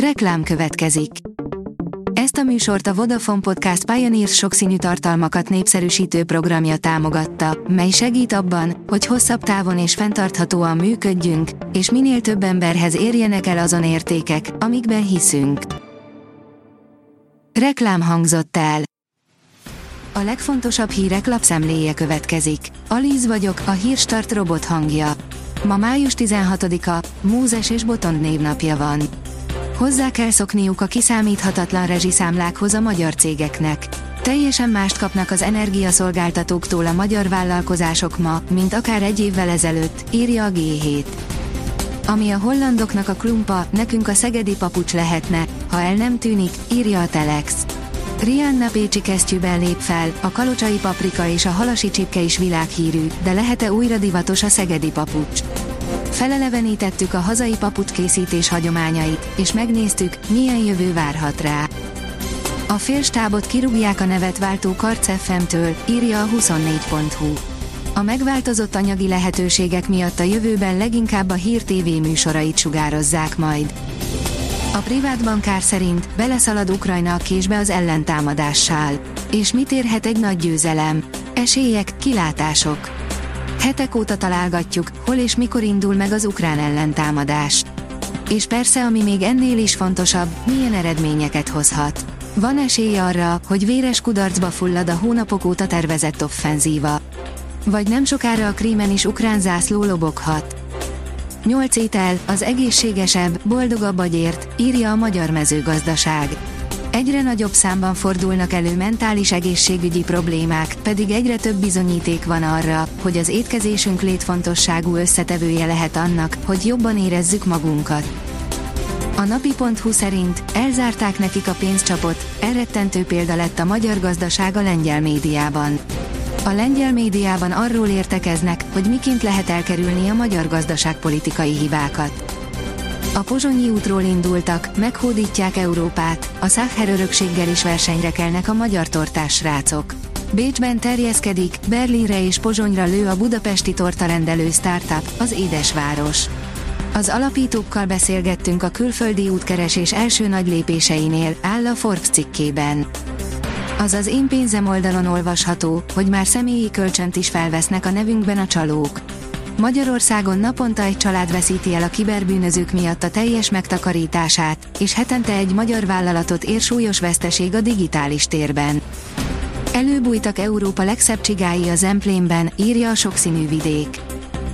Reklám következik. Ezt a műsort a Vodafone Podcast Pioneers sokszínű tartalmakat népszerűsítő programja támogatta, mely segít abban, hogy hosszabb távon és fenntarthatóan működjünk, és minél több emberhez érjenek el azon értékek, amikben hiszünk. Reklám hangzott el. A legfontosabb hírek lapszemléje következik. Alíz vagyok, a hírstart robot hangja. Ma május 16-a, Mózes és Botond névnapja van. Hozzá kell szokniuk a kiszámíthatatlan rezsiszámlákhoz a magyar cégeknek. Teljesen mást kapnak az energiaszolgáltatóktól a magyar vállalkozások ma, mint akár egy évvel ezelőtt, írja a G7. Ami a hollandoknak a klumpa, nekünk a szegedi papucs lehetne, ha el nem tűnik, írja a Telex. Rihanna Pécsi kesztyűben lép fel, a kalocsai paprika és a halasi csipke is világhírű, de lehet-e újra divatos a szegedi papucs? Felelevenítettük a hazai papucs készítés hagyományait, és megnéztük, milyen jövő várhat rá. A félstábot kirúgják a nevet váltó Karceffemtől, írja a 24.hu. A megváltozott anyagi lehetőségek miatt a jövőben leginkább a Hír TV műsorait sugározzák majd. A privát bankár szerint beleszalad Ukrajna a késbe az ellentámadással. És mit érhet egy nagy győzelem? Esélyek, kilátások. Hetek óta találgatjuk, hol és mikor indul meg az ukrán ellentámadás. És persze, ami még ennél is fontosabb, milyen eredményeket hozhat. Van esély arra, hogy véres kudarcba fullad a hónapok óta tervezett offenzíva. Vagy nem sokára a krímen is ukrán zászló loboghat. Nyolc étel, az egészségesebb, boldogabb agyért, írja a Magyar Mezőgazdaság. Egyre nagyobb számban fordulnak elő mentális egészségügyi problémák, pedig egyre több bizonyíték van arra, hogy az étkezésünk létfontosságú összetevője lehet annak, hogy jobban érezzük magunkat. A napi.hu szerint elzárták nekik a pénzcsapot, elrettentő példa lett a magyar gazdaság a lengyel médiában. A lengyel médiában arról értekeznek, hogy miként lehet elkerülni a magyar gazdaságpolitikai hibákat. A Pozsonyi útról indultak, meghódítják Európát, a Szácher örökséggel is versenyre kelnek a magyar tortás srácok. Bécsben terjeszkedik, Berlinre és Pozsonyra lő a budapesti tortarendelő startup, az Édesváros. Az alapítókkal beszélgettünk a külföldi útkeresés első nagy lépéseinél, áll a Forbes cikkében. Azaz én pénzem oldalon olvasható, hogy már személyi kölcsönt is felvesznek a nevünkben a csalók. Magyarországon naponta egy család veszíti el a kiberbűnözők miatt a teljes megtakarítását, és hetente egy magyar vállalatot ér súlyos veszteség a digitális térben. Előbújtak Európa legszebb csigái a Zemplénben, írja a sokszínű vidék.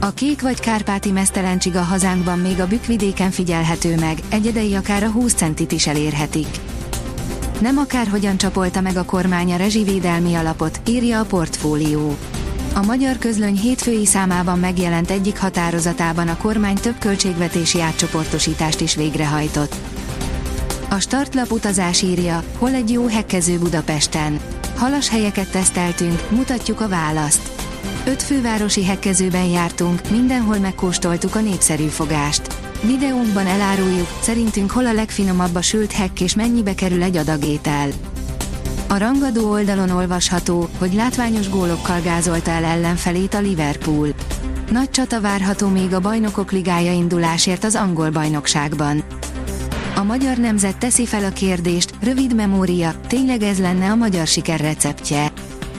A kék vagy kárpáti mesztelen csiga hazánkban még a bükkvidéken figyelhető meg, egyedei akár a 20 centit is elérhetik. Nem akárhogyan csapolta meg a kormány a rezsivédelmi alapot, írja a portfólió. A magyar közlöny hétfői számában megjelent egyik határozatában a kormány több költségvetési átcsoportosítást is végrehajtott. A startlap utazás írja, hol egy jó hekkező Budapesten. Halas helyeket teszteltünk, mutatjuk a választ. Öt fővárosi hekkezőben jártunk, mindenhol megkóstoltuk a népszerű fogást. Videónkban eláruljuk, szerintünk hol a legfinomabb a sült hekk és mennyibe kerül egy adagétel. A rangadó oldalon olvasható, hogy látványos gólokkal gázolta el ellenfelét a Liverpool. Nagy csata várható még a bajnokok ligája indulásért az angol bajnokságban. A magyar nemzet teszi fel a kérdést, rövid memória, tényleg ez lenne a magyar siker receptje.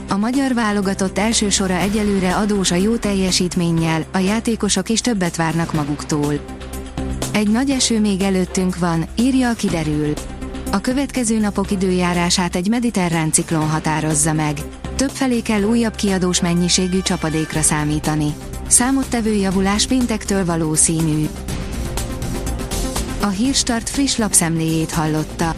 A magyar válogatott első sora egyelőre adós a jó teljesítménnyel, a játékosok is többet várnak maguktól. Egy nagy eső még előttünk van, írja a kiderül. A következő napok időjárását egy mediterrán ciklon határozza meg. Többfelé kell újabb kiadós mennyiségű csapadékra számítani. Számottevő javulás péntektől valószínű. A Hírstart friss lapszemléjét hallotta.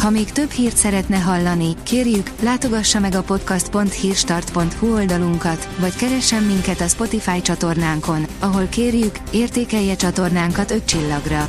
Ha még több hírt szeretne hallani, kérjük, látogassa meg a podcast.hírstart.hu oldalunkat, vagy keressen minket a Spotify csatornánkon, ahol kérjük, értékelje csatornánkat 5 csillagra.